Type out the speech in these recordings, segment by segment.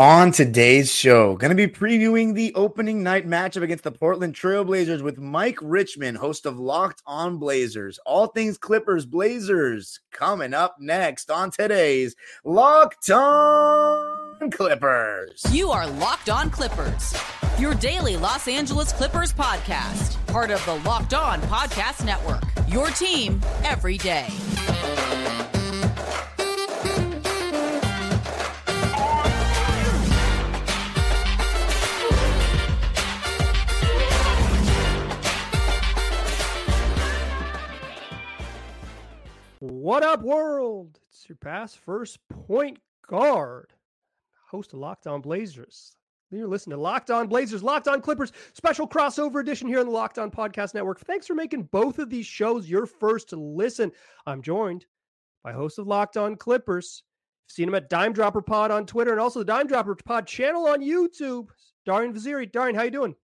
On today's show, going to be previewing the opening night matchup against the Portland Trailblazers with Mike Richman, host of Locked On Blazers. All things Clippers Blazers coming up next on today's Locked On Clippers. You are Locked On Clippers, your daily Los Angeles Clippers podcast, part of the Locked On Podcast Network. Your team every day. What up, world? It's your past first point guard, host of Locked On Blazers. You're listening to Locked On Blazers, Locked On Clippers, special crossover edition here on the Locked On Podcast Network. Thanks for making both of these shows your first to listen. I'm joined by host of Locked On Clippers. You've seen him at Dime Dropper Pod on Twitter and also the Dime Dropper Pod channel on YouTube. Darian Vaziri. Darian, how you doing?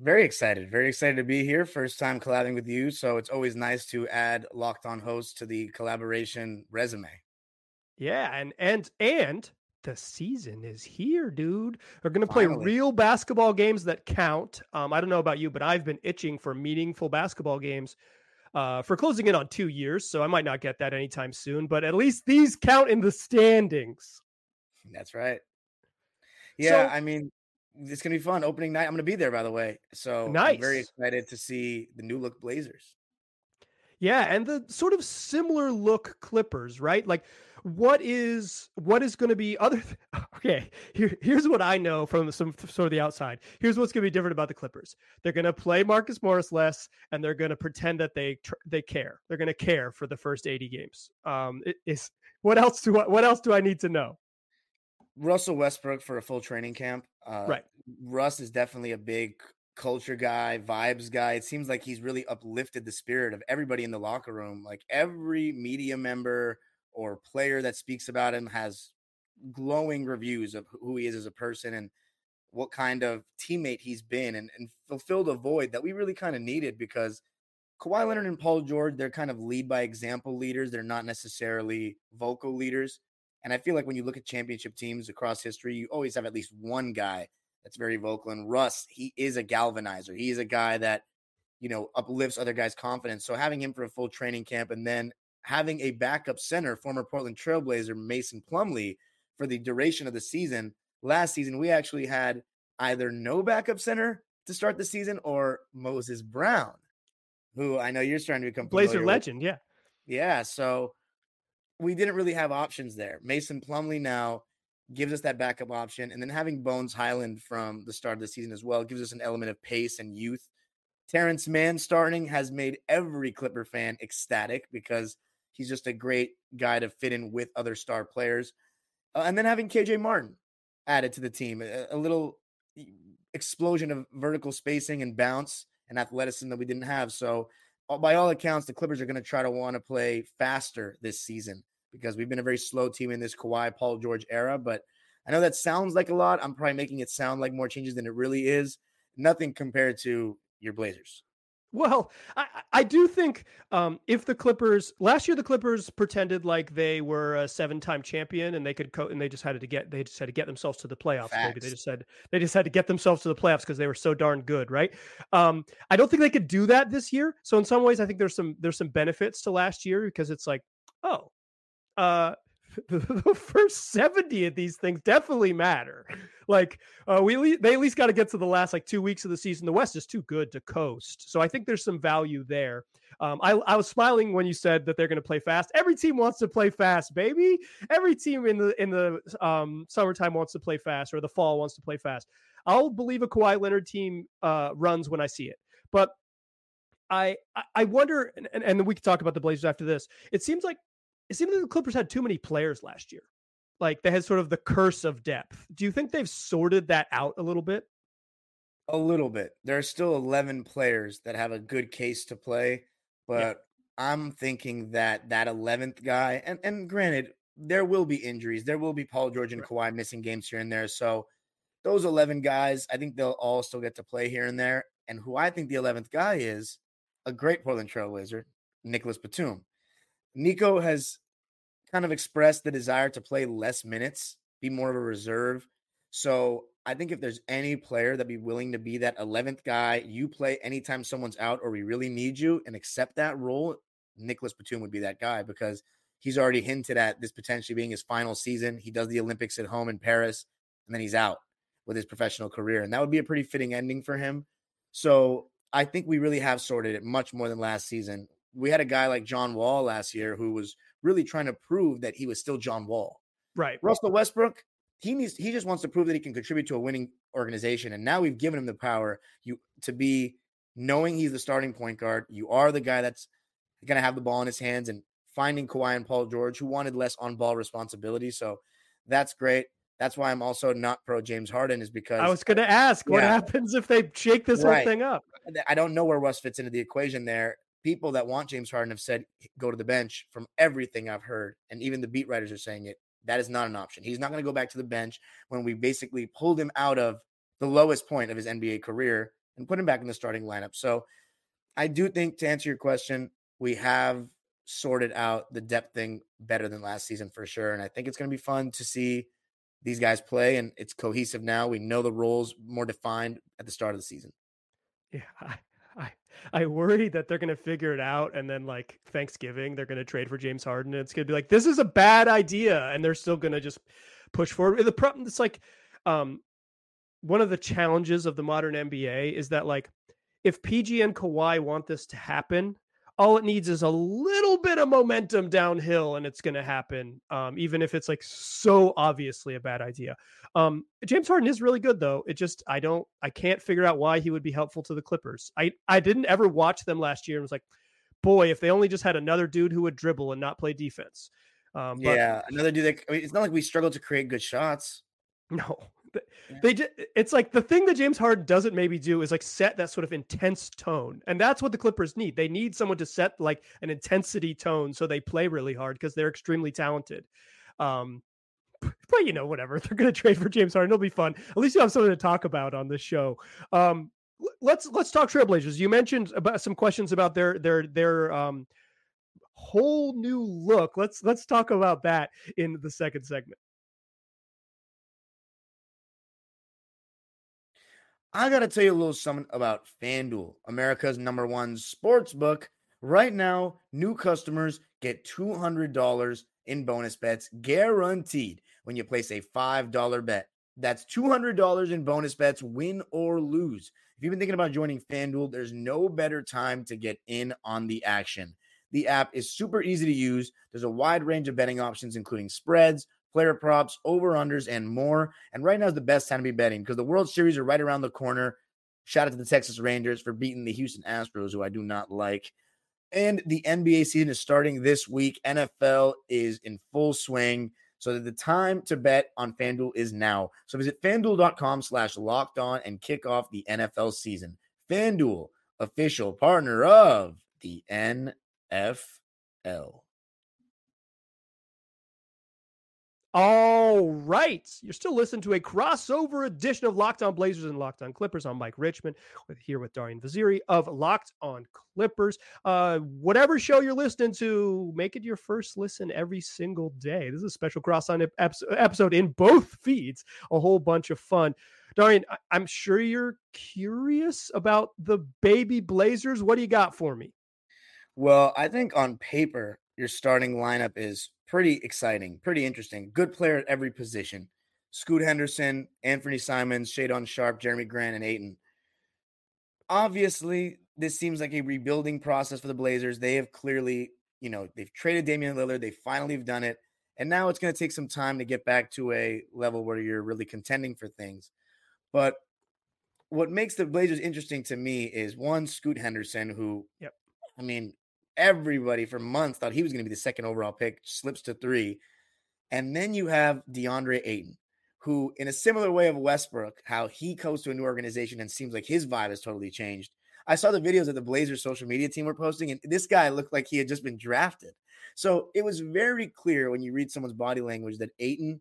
Very excited. Very excited to be here. First time collabing with you. So it's always nice to add locked on host to the collaboration resume. Yeah, and and and the season is here, dude. They're going to play real basketball games that count. Um, I don't know about you, but I've been itching for meaningful basketball games uh, for closing in on two years. So I might not get that anytime soon, but at least these count in the standings. That's right. Yeah, so, I mean, it's gonna be fun. Opening night, I'm gonna be there. By the way, so nice. I'm very excited to see the new look Blazers. Yeah, and the sort of similar look Clippers, right? Like, what is what is going to be other? Th- okay, here, here's what I know from some sort of the outside. Here's what's going to be different about the Clippers. They're going to play Marcus Morris less, and they're going to pretend that they tr- they care. They're going to care for the first 80 games. Um, it, is what else do I, what else do I need to know? Russell Westbrook for a full training camp. Uh, right. Russ is definitely a big culture guy, vibes guy. It seems like he's really uplifted the spirit of everybody in the locker room. Like every media member or player that speaks about him has glowing reviews of who he is as a person and what kind of teammate he's been and, and fulfilled a void that we really kind of needed because Kawhi Leonard and Paul George, they're kind of lead by example leaders. They're not necessarily vocal leaders. And I feel like when you look at championship teams across history, you always have at least one guy that's very vocal. And Russ, he is a galvanizer. He is a guy that, you know, uplifts other guys' confidence. So having him for a full training camp and then having a backup center, former Portland Trailblazer Mason Plumlee, for the duration of the season. Last season, we actually had either no backup center to start the season or Moses Brown, who I know you're starting to become Blazer legend. With. Yeah. Yeah. So we didn't really have options there. Mason Plumlee now gives us that backup option. And then having Bones Hyland from the start of the season as well gives us an element of pace and youth. Terrence Mann starting has made every Clipper fan ecstatic because he's just a great guy to fit in with other star players. Uh, and then having KJ Martin added to the team, a, a little explosion of vertical spacing and bounce and athleticism that we didn't have. So, uh, by all accounts, the Clippers are going to try to want to play faster this season because we've been a very slow team in this Kawhi Paul George era. But I know that sounds like a lot. I'm probably making it sound like more changes than it really is. Nothing compared to your Blazers. Well, I, I do think um, if the Clippers last year the Clippers pretended like they were a seven-time champion and they could co- and they just had to get they just had to get themselves to the playoffs. Facts. Maybe they just said they just had to get themselves to the playoffs because they were so darn good, right? Um, I don't think they could do that this year. So in some ways, I think there's some there's some benefits to last year because it's like, oh, uh, the first 70 of these things definitely matter. Like uh, we they at least got to get to the last like two weeks of the season. The West is too good to coast, so I think there's some value there. Um, I, I was smiling when you said that they're going to play fast. Every team wants to play fast, baby. Every team in the in the um, summertime wants to play fast, or the fall wants to play fast. I'll believe a Kawhi Leonard team uh, runs when I see it, but I I wonder, and, and we can talk about the Blazers after this. It seems like it seemed like the Clippers had too many players last year. Like they had sort of the curse of depth. Do you think they've sorted that out a little bit? A little bit. There are still 11 players that have a good case to play, but yeah. I'm thinking that that 11th guy, and, and granted, there will be injuries. There will be Paul George and Kawhi missing games here and there. So those 11 guys, I think they'll all still get to play here and there. And who I think the 11th guy is, a great Portland Trailblazer, Nicholas Batum. Nico has kind of expressed the desire to play less minutes be more of a reserve. So I think if there's any player that'd be willing to be that 11th guy, you play anytime someone's out or we really need you and accept that role, Nicholas Batum would be that guy because he's already hinted at this potentially being his final season. He does the Olympics at home in Paris and then he's out with his professional career. And that would be a pretty fitting ending for him. So I think we really have sorted it much more than last season. We had a guy like John Wall last year who was really trying to prove that he was still John Wall. Right. Russell Westbrook, he needs he just wants to prove that he can contribute to a winning organization. And now we've given him the power you to be knowing he's the starting point guard. You are the guy that's gonna have the ball in his hands and finding Kawhi and Paul George, who wanted less on ball responsibility. So that's great. That's why I'm also not pro James Harden, is because I was going to ask yeah. what happens if they shake this right. whole thing up. I don't know where Russ fits into the equation there. People that want James Harden have said go to the bench. From everything I've heard, and even the beat writers are saying it, that is not an option. He's not going to go back to the bench when we basically pulled him out of the lowest point of his NBA career and put him back in the starting lineup. So I do think to answer your question, we have sorted out the depth thing better than last season for sure. And I think it's going to be fun to see these guys play and it's cohesive now. We know the roles more defined at the start of the season. Yeah, I I, worry that they're gonna figure it out and then like Thanksgiving they're gonna trade for James Harden and it's gonna be like this is a bad idea and they're still gonna just push forward. The problem it's like um one of the challenges of the modern NBA is that like if PG and Kawhi want this to happen, all it needs is a little bit of momentum downhill and it's going to happen um, even if it's like so obviously a bad idea. Um, james harden is really good though. It just i don't i can't figure out why he would be helpful to the clippers. I i didn't ever watch them last year and was like boy if they only just had another dude who would dribble and not play defense. Um, yeah another dude that I mean, it's not like we struggle to create good shots. No they just, it's like the thing that James Harden doesn't maybe do is like set that sort of intense tone. And that's what the Clippers need. They need someone to set like an intensity tone so they play really hard because they're extremely talented. Um but you know, whatever. They're going to trade for James Harden. It'll be fun. At least you have something to talk about on this show. Um let's let's talk Trailblazers. You mentioned about some questions about their their their um whole new look. Let's let's talk about that in the second segment. I got to tell you a little something about FanDuel, America's number one sports book. Right now, new customers get $200 in bonus bets guaranteed when you place a $5 bet. That's $200 in bonus bets, win or lose. If you've been thinking about joining FanDuel, there's no better time to get in on the action. The app is super easy to use. There's a wide range of betting options, including spreads, player props, over unders, and more. And right now is the best time to be betting because the World Series are right around the corner. Shout out to the Texas Rangers for beating the Houston Astros, who I do not like. And the NBA season is starting this week. NFL is in full swing. So that the time to bet on FanDuel is now. So visit fanduel.com slash locked on and kick off the NFL season. FanDuel, official partner of the NFL. All right. You're still listening to a crossover edition of Locked On Blazers and Locked On Clippers. I'm Mike Richman with here with Darian Vaziri of Locked On Clippers. Uh, whatever show you're listening to, make it your first listen every single day. This is a special cross on episode in both feeds. A whole bunch of fun. Darian, I'm sure you're curious about the baby Blazers. What do you got for me? Well, I think on paper, your starting lineup is pretty exciting, pretty interesting. Good player at every position. Scoot Henderson, Anthony Simons, Shaedon Sharpe, Jerami Grant, and Ayton. Obviously, this seems like a rebuilding process for the Blazers. They have clearly, you know, they've traded Damian Lillard. They finally have done it. And now it's going to take some time to get back to a level where you're really contending for things. But what makes the Blazers interesting to me is one, Scoot Henderson, who, yep. I mean, everybody for months thought he was going to be the second overall pick, slips to three. And then you have DeAndre Ayton, who, in a similar way of Westbrook, how he goes to a new organization and seems like his vibe has totally changed. I saw the videos that the Blazers social media team were posting, and this guy looked like he had just been drafted. So it was very clear when you read someone's body language that Ayton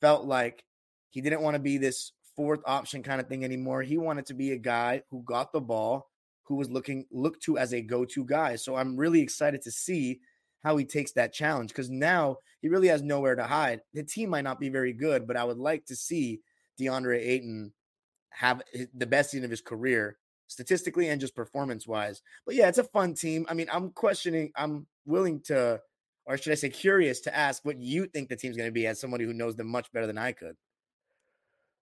felt like he didn't want to be this fourth option kind of thing anymore. He wanted to be a guy who got the ball who was looking looked to as a go-to guy. So I'm really excited to see how he takes that challenge because now he really has nowhere to hide. The team might not be very good, but I would like to see DeAndre Ayton have the best season of his career statistically and just performance wise. But yeah, it's a fun team. I mean, I'm questioning, I'm willing to, or should I say, curious to ask what you think the team's going to be as somebody who knows them much better than I could.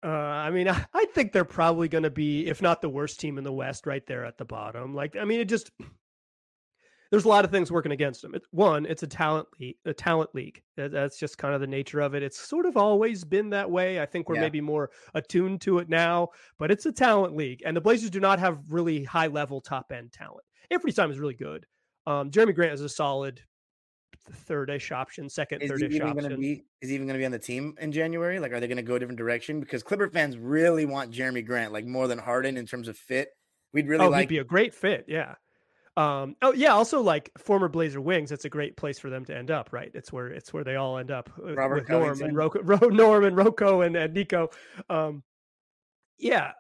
Uh, I mean, I, I think they're probably going to be, if not the worst team in the West, right there at the bottom. Like, I mean, it just there's a lot of things working against them. It, one, it's a talent league, a talent league. That's just kind of the nature of it. It's sort of always been that way. I think we're yeah. maybe more attuned to it now, but it's a talent league, and the Blazers do not have really high level top end talent. Anthony Simon is really good. Um, Jerami Grant is a solid third-ish option, second, third-ish option. Gonna be, is he even going to be on the team in January? Like, are they going to go a different direction? Because Clipper fans really want Jerami Grant, like more than Harden in terms of fit. We'd really oh, like. He'd be a great fit. Yeah. Um, oh yeah, also like former Blazer wings, it's a great place for them to end up, right? It's where it's where they all end up uh, Robert with Norm and RoCo, Ro, Norm and RoCo and, and Nico. Um, yeah,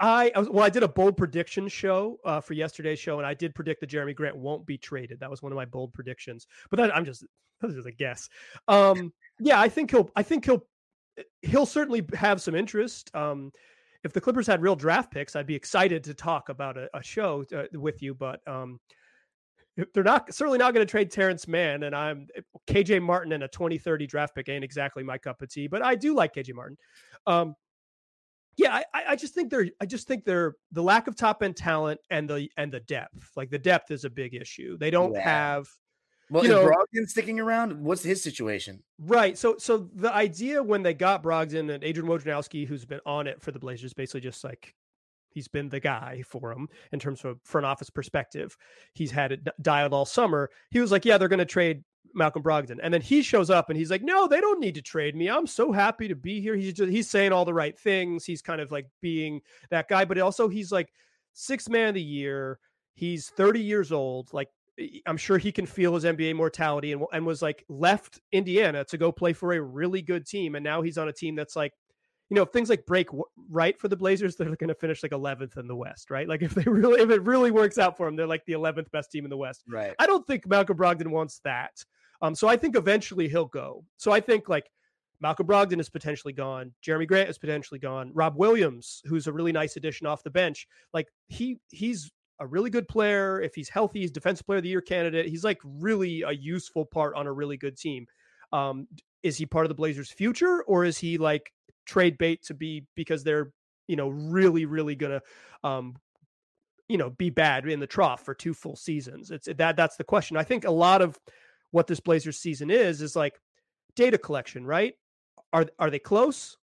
I, I was, well, I did a bold prediction show uh, for yesterday's show, and I did predict that Jerami Grant won't be traded. That was one of my bold predictions, but that, I'm just this is a guess. Um, yeah, I think he'll. I think he'll. He'll certainly have some interest. Um, if the Clippers had real draft picks, I'd be excited to talk about a, a show uh, with you. But um, they're not certainly not going to trade Terrence Mann, and I'm KJ Martin and a 2030 draft pick ain't exactly my cup of tea. But I do like KJ Martin. Um, yeah, I, I just think they're I just think they're the lack of top end talent and the and the depth. Like the depth is a big issue. They don't yeah. have well, you is know, Brogdon sticking around? What's his situation? Right. So, so the idea when they got Brogdon and Adrian Wojnarowski, who's been on it for the Blazers, basically just like he's been the guy for him in terms of front office perspective. He's had it dialed all summer. He was like, "Yeah, they're going to trade Malcolm Brogdon," and then he shows up and he's like, "No, they don't need to trade me. I'm so happy to be here." He's just he's saying all the right things. He's kind of like being that guy, but also he's like sixth man of the year. He's 30 years old. Like I'm sure he can feel his NBA mortality and, and was like left Indiana to go play for a really good team. And now he's on a team that's like, you know, if things like break right for the Blazers, they're going to finish like 11th in the West, right? Like if they really, if it really works out for them, they're like the 11th best team in the West. Right. I don't think Malcolm Brogdon wants that. Um, so I think eventually he'll go. So I think like Malcolm Brogdon is potentially gone. Jerami Grant is potentially gone. Rob Williams, who's a really nice addition off the bench, like he he's a really good player. If he's healthy, he's defensive player of the year candidate. He's like really a useful part on a really good team. Um, is he part of the Blazers' future, or is he like trade bait to be because they're you know really really gonna um, you know be bad in the trough for two full seasons? It's that that's the question. I think a lot of what this Blazers season is is like data collection, right? Are are they close?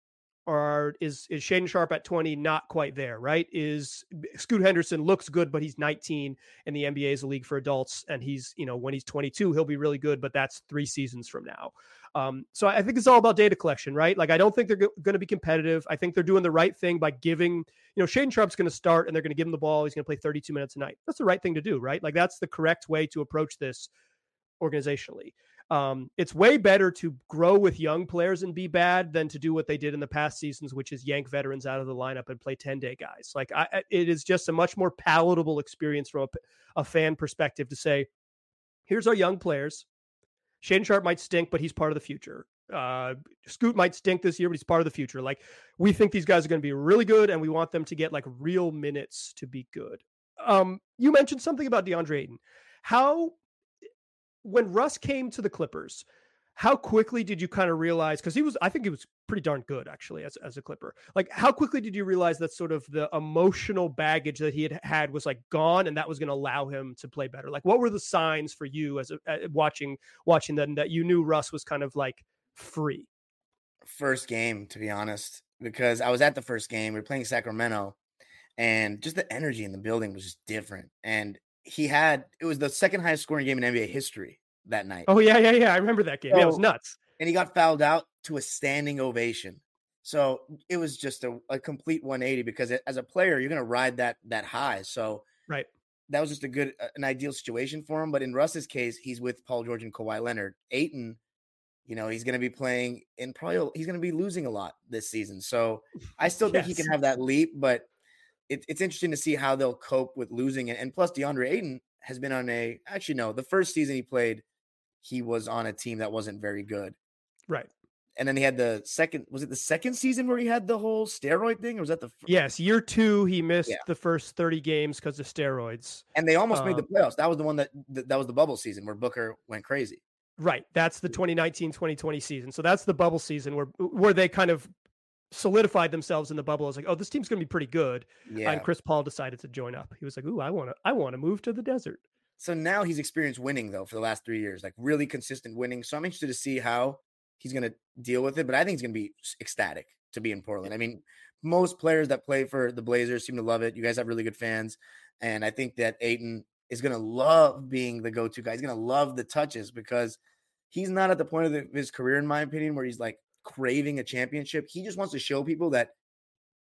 or is is Shaedon Sharpe at 20 not quite there, right? Is Scoot Henderson looks good, but he's 19 and the NBA is a league for adults, and he's you know when he's 22 he'll be really good, but that's three seasons from now. Um, so I think it's all about data collection, right? Like I don't think they're g- going to be competitive. I think they're doing the right thing by giving you know Shaedon Sharpe's going to start and they're going to give him the ball. He's going to play 32 minutes a night. That's the right thing to do, right? Like that's the correct way to approach this organizationally. Um, it's way better to grow with young players and be bad than to do what they did in the past seasons, which is yank veterans out of the lineup and play 10 day guys. Like, I, it is just a much more palatable experience from a, a fan perspective to say, here's our young players. Shane Sharp might stink, but he's part of the future. Uh, Scoot might stink this year, but he's part of the future. Like, we think these guys are going to be really good, and we want them to get like real minutes to be good. Um, you mentioned something about DeAndre Ayton. How when Russ came to the Clippers, how quickly did you kind of realize because he was i think he was pretty darn good actually as, as a clipper. Like how quickly did you realize that sort of the emotional baggage that he had had was like gone and that was going to allow him to play better? Like what were the signs for you as a, watching watching them that you knew russ was kind of like free? First game to be honest because i was at the first game we were playing sacramento and just the energy in the building was just different and he had it was the second highest scoring game in NBA history that night. Oh yeah, yeah, yeah. I remember that game. So, yeah, it was nuts. And he got fouled out to a standing ovation. So it was just a, a complete 180 because it, as a player, you're going to ride that that high. So right, that was just a good, an ideal situation for him. But in Russ's case, he's with Paul George and Kawhi Leonard. Ayton, you know, he's going to be playing and probably he's going to be losing a lot this season. So I still think yes. he can have that leap, but it, it's interesting to see how they'll cope with losing it. And plus, DeAndre Ayton has been on a actually no, the first season he played, he was on a team that wasn't very good. Right. And then he had the second was it the second season where he had the whole steroid thing or was that the first? Yes, year 2 he missed yeah. the first 30 games cuz of steroids. And they almost um, made the um playoffs. That was the one that that was the bubble season where Booker went crazy. Right. That's the 2019-2020 season. So that's the bubble season where where they kind of solidified themselves in the bubble. I was like, oh, this team's going to be pretty good. Yeah. And Chris Paul decided to join up. He was like, ooh, I want to, I want to move to the desert. So now he's experienced winning though for the last three years, like really consistent winning. So I'm interested to see how he's going to deal with it. But I think he's going to be ecstatic to be in Portland. I mean, most players that play for the Blazers seem to love it. You guys have really good fans, and I think that Ayton is going to love being the go-to guy. He's going to love the touches because he's not at the point of the, his career, in my opinion, where he's like craving a championship. He just wants to show people that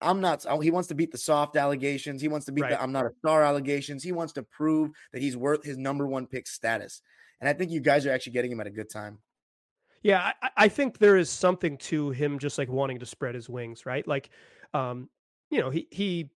I'm not. He wants to beat the soft allegations. He wants to beat right. the I'm not a star allegations. He wants to prove that he's worth his number one pick status. And I think you guys are actually getting him at a good time. Yeah, I, I think there is something to him just like wanting to spread his wings, right? Like, um, you know, he he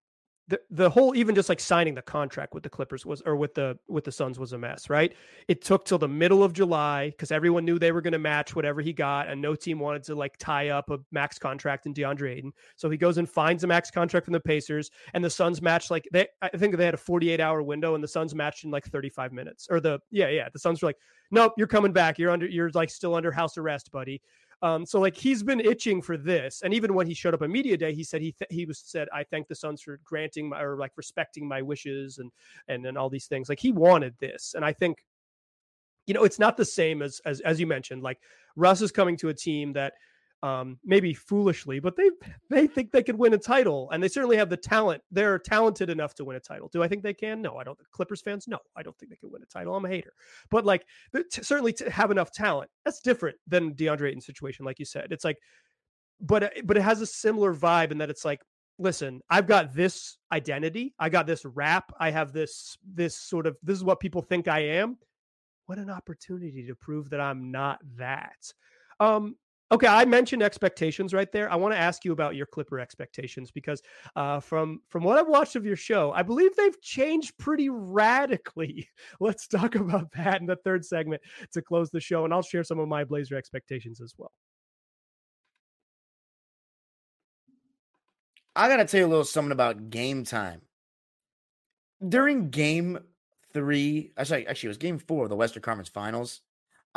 the the whole even just like signing the contract with the Clippers was or with the with the Suns was a mess, right? It took till the middle of July because everyone knew they were going to match whatever he got, and no team wanted to like tie up a max contract in DeAndre Ayton. So he goes and finds a max contract from the Pacers, and the Suns matched like they I think they had a 48 hour window, and the Suns matched in like 35 minutes. Or the yeah yeah the Suns were like, nope, you're coming back. You're under you're like still under house arrest, buddy. Um, so like he's been itching for this, and even when he showed up at media day, he said he th- he was said I thank the Suns for granting my, or like respecting my wishes and and and all these things. Like he wanted this, and I think you know it's not the same as as as you mentioned. Like Russ is coming to a team that um, maybe foolishly, but they they think they could win a title, and they certainly have the talent. They're talented enough to win a title. Do I think they can? No, I don't. Clippers fans, no, I don't think they can win a title. I'm a hater, but like t- certainly to have enough talent. That's different than DeAndre Ayton's situation, like you said. It's like, but uh, but it has a similar vibe in that it's like, listen, I've got this identity, I got this rap, I have this this sort of this is what people think I am. What an opportunity to prove that I'm not that. Um, Okay, I mentioned expectations right there. I want to ask you about your Clipper expectations because uh, from from what I've watched of your show, I believe they've changed pretty radically. Let's talk about that in the third segment to close the show, and I'll share some of my Blazer expectations as well. I got to tell you a little something about Gametime. During game three, actually, actually, it was game four of the Western Conference Finals.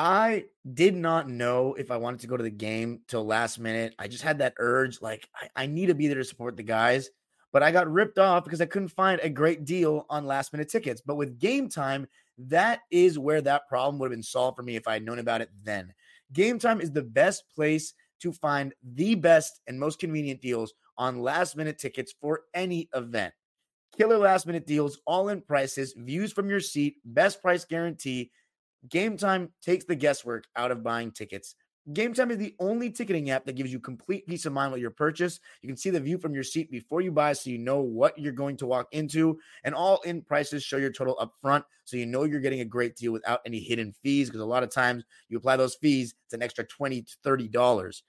I did not know if I wanted to go to the game till last minute. I just had that urge, like I, I, need to be there to support the guys. But I got ripped off because I couldn't find a great deal on last minute tickets. But with Gametime, that is where that problem would have been solved for me if I had known about it then. Gametime is the best place to find the best and most convenient deals on last minute tickets for any event. Killer last minute deals, all in prices, views from your seat, best price guarantee Gametime takes the guesswork out of buying tickets. Gametime is the only ticketing app that gives you complete peace of mind with your purchase. You can see the view from your seat before you buy so you know what you're going to walk into. And all in prices show your total up front so you know you're getting a great deal without any hidden fees because a lot of times you apply those fees, it's an extra 20 to $30.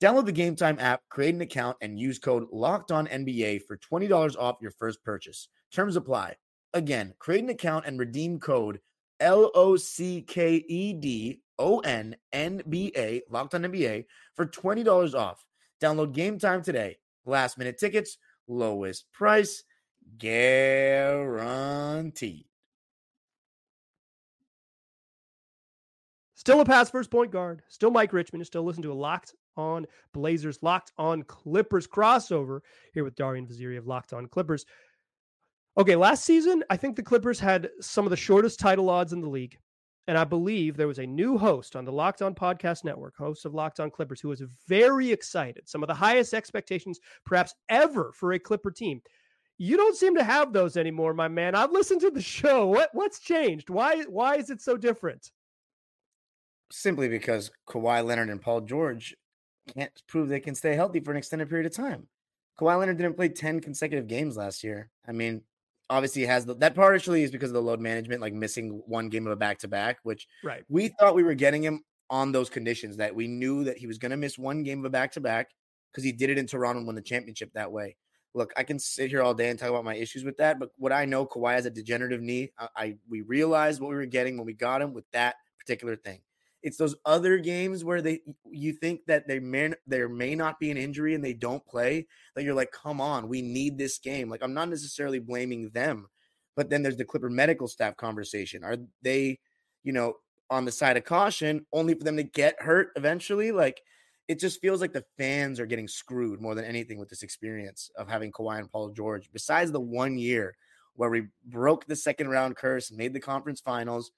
Download the Gametime app, create an account, and use code Locked On NBA for $20 off your first purchase. Terms apply. Again, create an account and redeem code L O C K E D O N N B A, locked on NBA, for $20 off. Download Gametime today. Last minute tickets, lowest price, guaranteed. Still a pass first point guard. Still Mike Richman. Still listen to a locked on Blazers, locked on Clippers crossover here with Darian Vaziri of Locked On Clippers. Okay, last season, I think the Clippers had some of the shortest title odds in the league. And I believe there was a new host on the Locked On Podcast Network, host of Locked On Clippers, who was very excited. Some of the highest expectations, perhaps ever, for a Clipper team. You don't seem to have those anymore, my man. I've listened to the show. What what's changed? Why why is it so different? Simply because Kawhi Leonard and Paul George can't prove they can stay healthy for an extended period of time. Kawhi Leonard didn't play 10 consecutive games last year. I mean, obviously has the, that partially is because of the load management, like missing one game of a back to back, which right. we thought we were getting him on those conditions that we knew that he was going to miss one game of a back to back because he did it in Toronto and won the championship that way. look, I can sit here all day and talk about my issues with that, but what I know, Kawhi has a degenerative knee. I, I we realized what we were getting when we got him with that particular thing. It's those other games where they you think that they may there may not be an injury and they don't play that you're like, come on, we need this game. Like I'm not necessarily blaming them, but then there's the Clipper medical staff conversation. Are they, you know, on the side of caution only for them to get hurt eventually? Like it just feels like the fans are getting screwed more than anything with this experience of having Kawhi and Paul George. Besides the one year where we broke the second round curse, made the conference finals,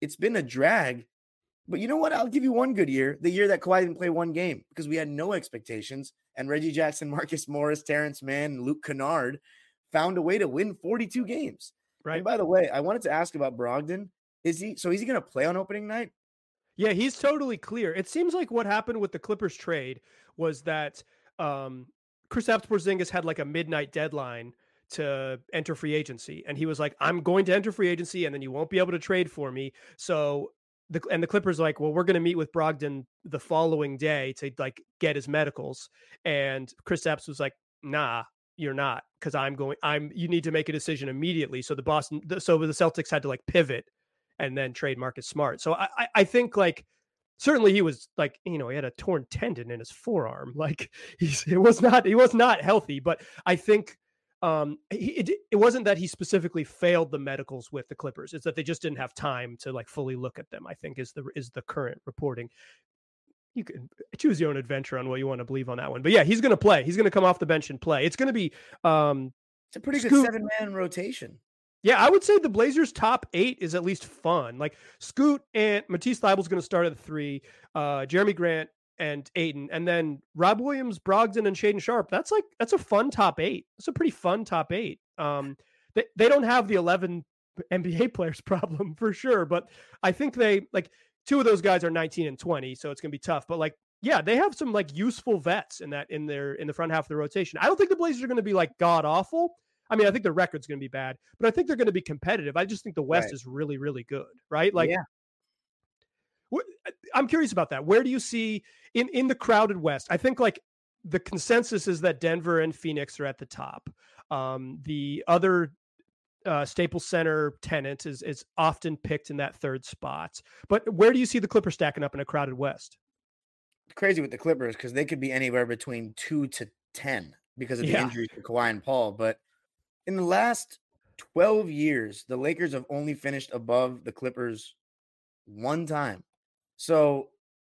it's been a drag. But you know what? I'll give you one good year. The year that Kawhi didn't play one game because we had no expectations. And Reggie Jackson, Marcus Morris, Terrence Mann, Luke Kennard found a way to win 42 games. Right. And by the way, I wanted to ask about Brogdon. Is he so is he going to play on opening night? Yeah, he's totally clear. It seems like what happened with the Clippers trade was that um, Kristaps Porzingis had like a midnight deadline to enter free agency, and he was like, "I'm going to enter free agency, and then you won't be able to trade for me." So the and the Clippers like, "Well, we're going to meet with Brogdon the following day to like get his medicals," and Kristaps was like, "Nah." You're not because I'm going. I'm. You need to make a decision immediately. So the Boston. So the Celtics had to like pivot and then trade Marcus Smart. So I, I think like certainly he was like you know he had a torn tendon in his forearm like he's it was not he was not healthy but i think um he, it, it wasn't that he specifically failed the medicals with the clippers it's that they just didn't have time to like fully look at them i think is the is the current reporting you can choose your own adventure on what you want to believe on that one but yeah he's going to play he's going to come off the bench and play it's going to be um it's a pretty good seven man rotation yeah, I would say the Blazers' top eight is at least fun. Like Scoot and Matisse Thybulle's going to start at the three, uh, Jerami Grant and Ayton, and then Rob Williams, Brogdon, and Shaedon Sharpe. That's like that's a fun top eight. It's a pretty fun top eight. Um, they they don't have the eleven NBA players problem for sure, but I think they like two of those guys are 19 and 20, so it's gonna be tough. But like, yeah, they have some like useful vets in that in their in the front half of the rotation. I don't think the Blazers are gonna be like god awful, I mean, I think the record's going to be bad, but I think they're going to be competitive. I just think the West right. is really, really good, right? Like, yeah. I'm curious about that. Where do you see in in the crowded West? I think like the consensus is that Denver and Phoenix are at the top. Um, the other uh, Staples Center tenant is is often picked in that third spot. But where do you see the Clippers stacking up in a crowded West? Crazy with the Clippers because they could be anywhere between two to ten because of the yeah. injuries to Kawhi and Paul. But in the last 12 years, the Lakers have only finished above the Clippers one time. So,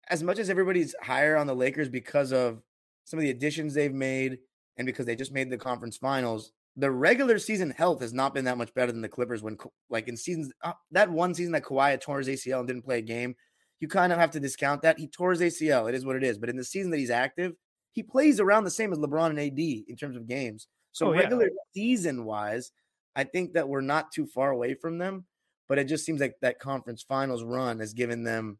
as much as everybody's higher on the Lakers because of some of the additions they've made and because they just made the conference finals, the regular season health has not been that much better than the Clippers when, like, in seasons uh, that one season that Kawhi tore his ACL and didn't play a game, you kind of have to discount that. He tore his ACL. It is what it is. But in the season that he's active, he plays around the same as LeBron and AD in terms of games. So oh, regular yeah. season wise, I think that we're not too far away from them, but it just seems like that conference finals run has given them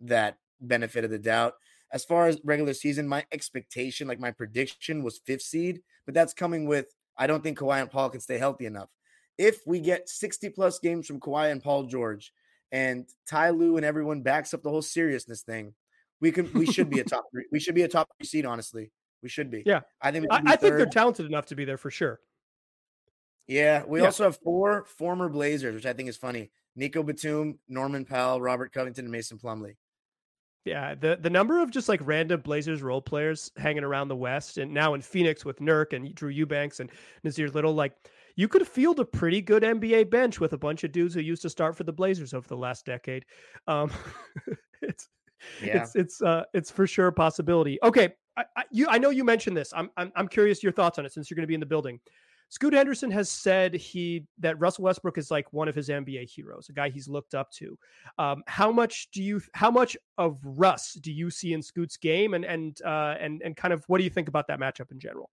that benefit of the doubt. As far as regular season, my expectation, like my prediction was fifth seed, but that's coming with I don't think Kawhi and Paul can stay healthy enough. If we get 60 plus games from Kawhi and Paul George and Ty Lue and everyone backs up the whole seriousness thing, we can we should be a top three. We should be a top three seed, honestly. We should be. Yeah, I think I, I think they're talented enough to be there for sure. Yeah, we yeah. also have four former Blazers, which I think is funny: Nico Batum, Norman Powell, Robert Covington, and Mason Plumlee. Yeah, the the number of just like random Blazers role players hanging around the West, and now in Phoenix with Nurk and Drew Eubanks and Nassir Little, like you could field a pretty good NBA bench with a bunch of dudes who used to start for the Blazers over the last decade. Um, it's yeah. it's it's uh it's for sure a possibility. Okay, I, I, you, I know you mentioned this. I'm, I'm, I'm curious your thoughts on it since you're going to be in the building. Scoot Henderson has said he that Russell Westbrook is like one of his NBA heroes, a guy he's looked up to. Um, how much do you how much of Russ do you see in Scoot's game, and and uh, and and kind of what do you think about that matchup in general?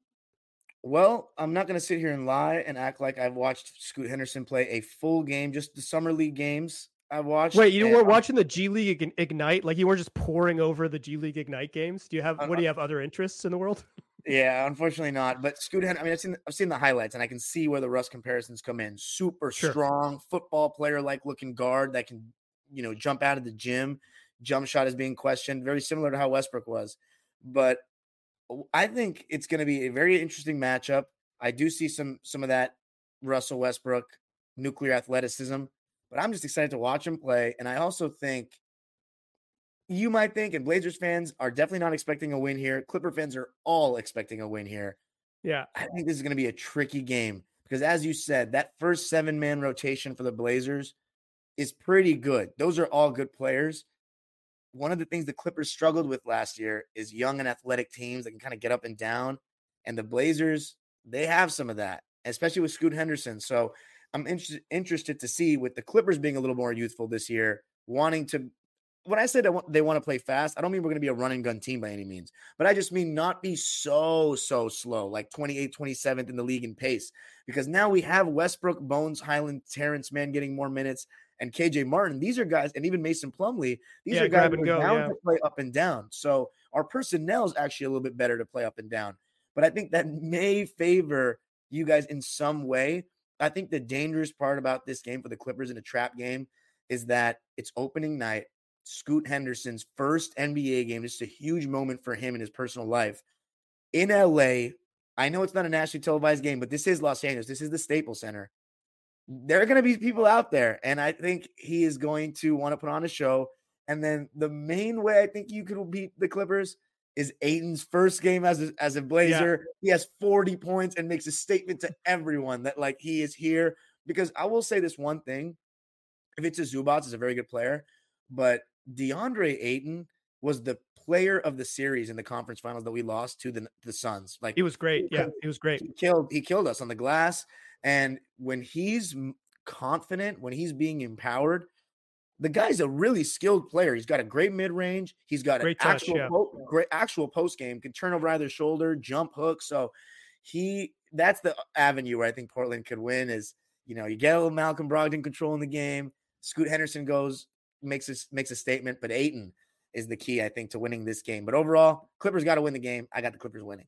Well, I'm not going to sit here and lie and act like I've watched Scoot Henderson play a full game, just the summer league games. I watched. Wait, you were watching the G League Ignite? Like you were just pouring over the G League Ignite games? Do you have? Uh, what do you have? Other interests in the world? Yeah, unfortunately not. But Scoot, I mean, I've seen I've seen the highlights, and I can see where the Russ comparisons come in. Super sure. strong football player like looking guard that can, you know, jump out of the gym. Jump shot is being questioned, very similar to how Westbrook was. But I think it's going to be a very interesting matchup. I do see some some of that Russell Westbrook nuclear athleticism, but I'm just excited to watch him play. And I also think you might think, and Blazers fans are definitely not expecting a win here. Clipper fans are all expecting a win here. Yeah. I think this is going to be a tricky game because, as you said, that first seven man rotation for the Blazers is pretty good. Those are all good players. One of the things the Clippers struggled with last year is young and athletic teams that can kind of get up and down. And the Blazers, they have some of that, especially with Scoot Henderson. So I'm interested interested to see with the Clippers being a little more youthful this year, wanting to when I say that they want to play fast, I don't mean we're going to be a run and gun team by any means, but I just mean not be so, so slow, like 28, 27th in the league in pace. Because now we have Westbrook, Bones, Hyland, Terrence Mann getting more minutes, and KJ Martin. These are guys, and even Mason Plumlee, these yeah, are guys go, down yeah. to play up and down. So our personnel is actually a little bit better to play up and down. But I think that may favor you guys in some way. I think the dangerous part about this game for the Clippers in a trap game is that it's opening night Scoot Henderson's first NBA game. This is a huge moment for him in his personal life. In LA, I know it's not a nationally televised game, but this is Los Angeles. This is the Staples Center. There are going to be people out there, and I think he is going to want to put on a show. And then the main way I think you could beat the Clippers is Ayton's first game as a, as a Blazer. Yeah. He has 40 points and makes a statement to everyone that like he is here. Because I will say this one thing: Ivica Zubac, is a very good player, but DeAndre Ayton was the player of the series in the conference finals that we lost to the the Suns. Like he was great. Yeah, he was great. He killed he killed us on the glass. And when he's confident, when he's being empowered, the guy's a really skilled player. He's got a great mid range. He's got great an touch, actual yeah. po- great actual post game. Can turn over either shoulder, jump hook. So he that's the avenue where I think Portland could win. Is you know you get a little Malcolm Brogdon control in the game. Scoot Henderson goes makes a, makes a statement, but Ayton is the key, I think, to winning this game. But overall, Clippers got to win the game. I got the Clippers winning.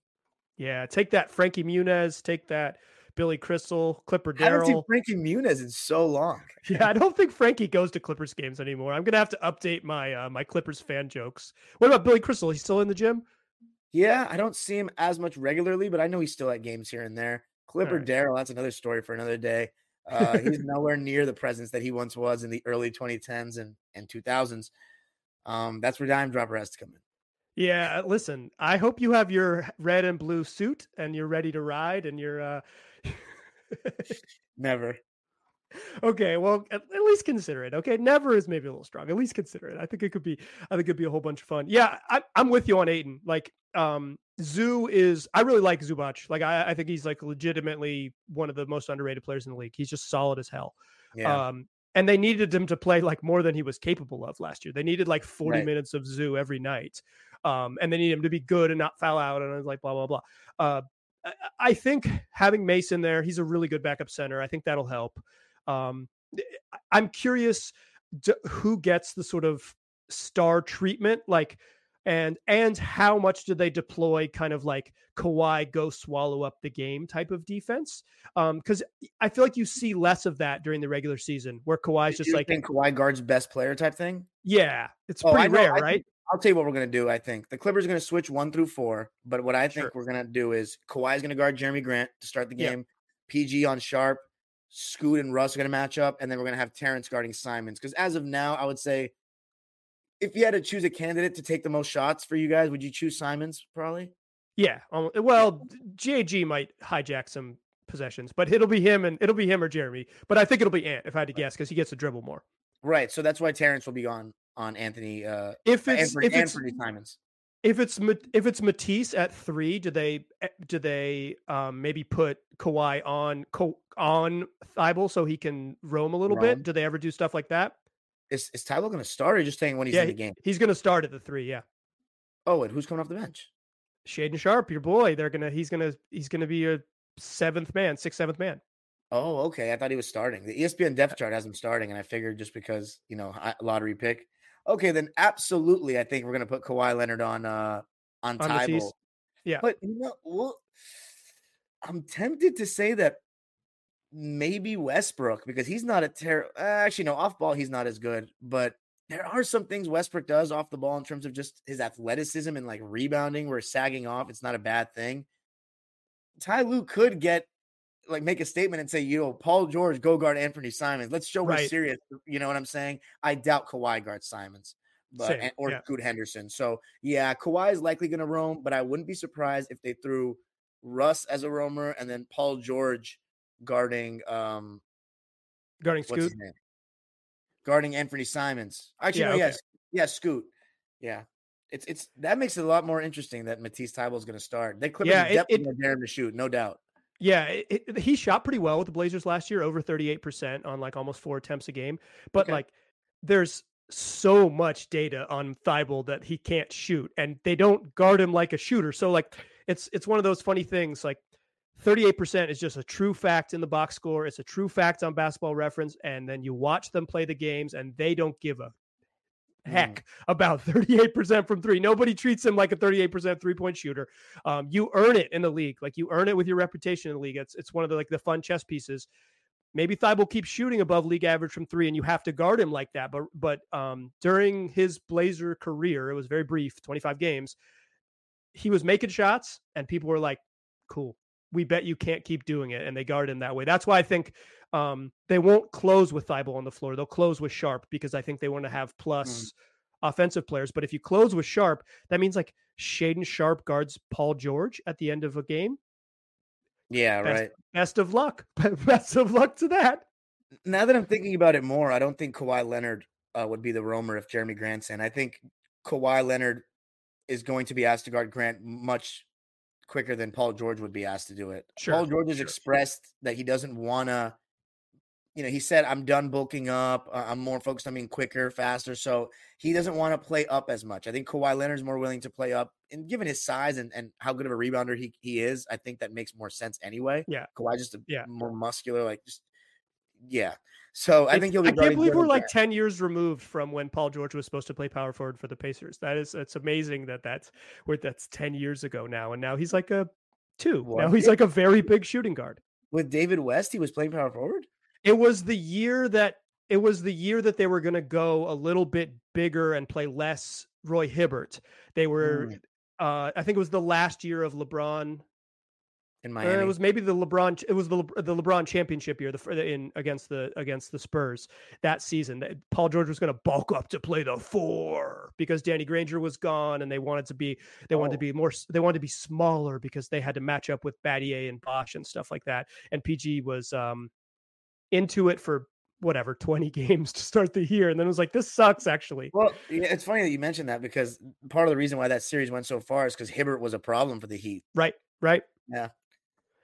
Yeah, take that, Frankie Muniz. Take that, Billy Crystal, Clipper Daryl. I haven't seen. Frankie Muniz in so long. Yeah, I don't think Frankie goes to Clippers games anymore. I'm gonna have to update my uh, my Clippers fan jokes. What about Billy Crystal? He's still in the gym? Yeah, I don't see him as much regularly, but I know he's still at games here and there. Clipper right. Daryl, that's another story for another day. Uh, he's nowhere near the presence that he once was in the early 2010s and, and 2000s. Um, that's where Dime Dropper has to come in. Yeah, listen, I hope you have your red and blue suit and you're ready to ride and you're uh Never. Okay, well, at, at, least consider it. Okay, never is maybe a little strong. At least consider it. I think it could be. I think it could be a whole bunch of fun. Yeah, I, am with you on Ayton. Like, um, Zoo is. I really like Zubac. Like, I, I think he's like legitimately one of the most underrated players in the league. He's just solid as hell. Yeah. Um, and they needed him to play like more than he was capable of last year. They needed like 40 Right. minutes of Zoo every night. Um, and they need him to be good and not foul out. And I was like, blah, blah, blah. Uh, I, think having Mason there, he's a really good backup center. I think that'll help. Um, I- I'm curious who gets the sort of star treatment, like, and and how much do they deploy kind of like Kawhi go swallow up the game type of defense? Um, because I feel like you see less of that during the regular season, where Kawhi's Do just you like, think Kawhi guards best player type thing? yeah, it's Oh, pretty rare, I right? think- I'll tell you what we're gonna do. I think the Clippers are gonna switch one through four, but what I think Sure. we're gonna do is Kawhi's gonna guard Jerami Grant to start the Yeah. game. PG on Sharpe, Scoot and Russ are gonna match up, and then we're gonna have Terrence guarding Simons. Because as of now, I would say if you had to choose a candidate to take the most shots for you guys, would you choose Simons? Probably. Yeah. Um, well, GAG might hijack some possessions, but it'll be him and it'll be him or Jerami. But I think it'll be Ant if I had to guess because he gets to dribble more. Right. So that's why Terrence will be on on Anthony uh If it's Anthony, if it's Anthony Simons. if it's if it's Matisse at three, do they eh, do they um, maybe put Kawhi on on Thybulle so he can roam a little Roam. bit? Do they ever do stuff like that? Is is Tyler gonna start or just saying when he's yeah, in the he- game? he's going to start at the three. Yeah, Oh, and who's coming off the bench? Shaedon Sharpe, your boy. They're gonna he's gonna he's gonna be a seventh man, sixth seventh man. Oh, okay. I thought he was starting. The ESPN depth chart has him starting, and I figured just because you know lottery pick. Okay, then absolutely, I think we're gonna put Kawhi Leonard on uh on On? Thybulle. Yeah. but you know, well, I'm tempted to say that maybe Westbrook because he's not a terrible. Uh, actually, no, off ball he's not as good, but there are some things Westbrook does off the ball in terms of just his athleticism and like rebounding where sagging off. It's not a bad thing. Ty Lue could get like make a statement and say, you know, Paul George go guard Anthony Simons. Let's show right. we're serious. You know what I'm saying? I doubt Kawhi guards Simons, but Same. or yeah. Scoot Henderson. So yeah, Kawhi is likely going to roam, but I wouldn't be surprised if they threw Russ as a roamer and then Paul George guarding um guarding Scoot, guarding Anfernee Simons. Actually, yeah, no, okay. yes, yeah, Scoot. Yeah, it's it's that makes it a lot more interesting that Matisse Thybulle is going to start. They Clippers yeah, definitely it, it, to shoot, no doubt. Yeah, it, it, he shot pretty well with the Blazers last year, over 38% on like almost four attempts a game. But okay. like, there's so much data on Thybulle that he can't shoot, and they don't guard him like a shooter. So like, it's it's one of those funny things. Like, 38% is just a true fact in the box score. It's a true fact on Basketball Reference, and then you watch them play the games, and they don't give a heck mm. about 38% from three. Nobody treats him like a 38% three point shooter. Um, you earn it in the league. Like you earn it with your reputation in the league. It's, it's one of the, like the fun chess pieces. Maybe Thybulle keeps shooting above league average from three and you have to guard him like that. But, but um, during his Blazer career, it was very brief, 25 games. He was making shots and people were like, cool. We bet you can't keep doing it. And they guard him that way. That's why I think um, they won't close with Thybulle on the floor. They'll close with Sharpe because I think they want to have mm. plus mm. offensive players. But if you close with Sharpe, that means like Shaedon Sharpe guards Paul George at the end of a game. Yeah, best, right. Best of luck. best of luck to that. Now that I'm thinking about it more, I don't think Kawhi Leonard uh, would be the roamer if Jerami Grant's in. I think Kawhi Leonard is going to be asked to guard Grant much quicker than Paul George would be asked to do it. Sure, Paul George has sure. expressed that he doesn't want to you know, he said, I'm done bulking up. Uh, I'm more focused on being quicker, faster. So he doesn't want to play up as much. I think Kawhi Leonard's more willing to play up. And given his size and, and how good of a rebounder he, he is, I think that makes more sense anyway. Yeah. Kawhi just a, yeah. more muscular, like just, yeah. So I think you'll. be. I can't believe we're like ten years removed from when Paul George was supposed to play power forward for the Pacers. That is, it's amazing that that's where that's ten years ago now, and now he's like a two. What? Now he's like a very big shooting guard. With David West, he was playing power forward. It was the year that it was the year that they were going to go a little bit bigger and play less Roy Hibbert. They were, mm. uh, I think it was the last year of LeBron in Miami. Uh, it was maybe the LeBron. It was the the LeBron championship year, the in against the against the Spurs that season. That Paul George was going to bulk up to play the four because Danny Granger was gone, and they wanted to be they oh. wanted to oh. be more they wanted to be smaller because they had to match up with Battier and Bosh and stuff like that. And PG was um into it for whatever 20 games to start the year and then it was like this sucks actually well yeah, it's funny that you mentioned that because part of the reason why that series went so far is because hibbert was a problem for the heat right right yeah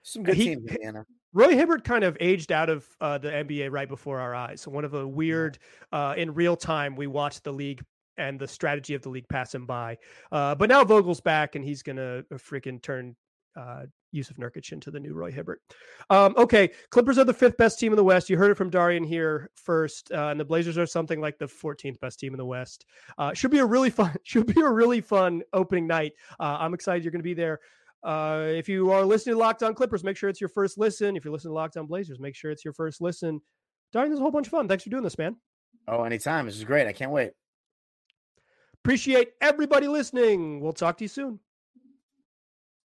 some good he, teams Indiana. roy hibbert kind of aged out of uh, the nba right before our eyes so one of the weird uh, in real time we watched the league and the strategy of the league pass him by uh, but now vogel's back and he's gonna uh, freaking turn uh, Jusuf Nurkic into the new Roy Hibbert. Um, okay, Clippers are the fifth best team in the West. You heard it from Darian here first, uh, and the Blazers are something like the 14th best team in the West. Uh, should be a really fun. Should be a really fun opening night. Uh, I'm excited you're going to be there. Uh, if you are listening to Locked On Clippers, make sure it's your first listen. If you're listening to Locked On Blazers, make sure it's your first listen. Darian, this is a whole bunch of fun. Thanks for doing this, man. Oh, anytime. This is great. I can't wait. Appreciate everybody listening. We'll talk to you soon.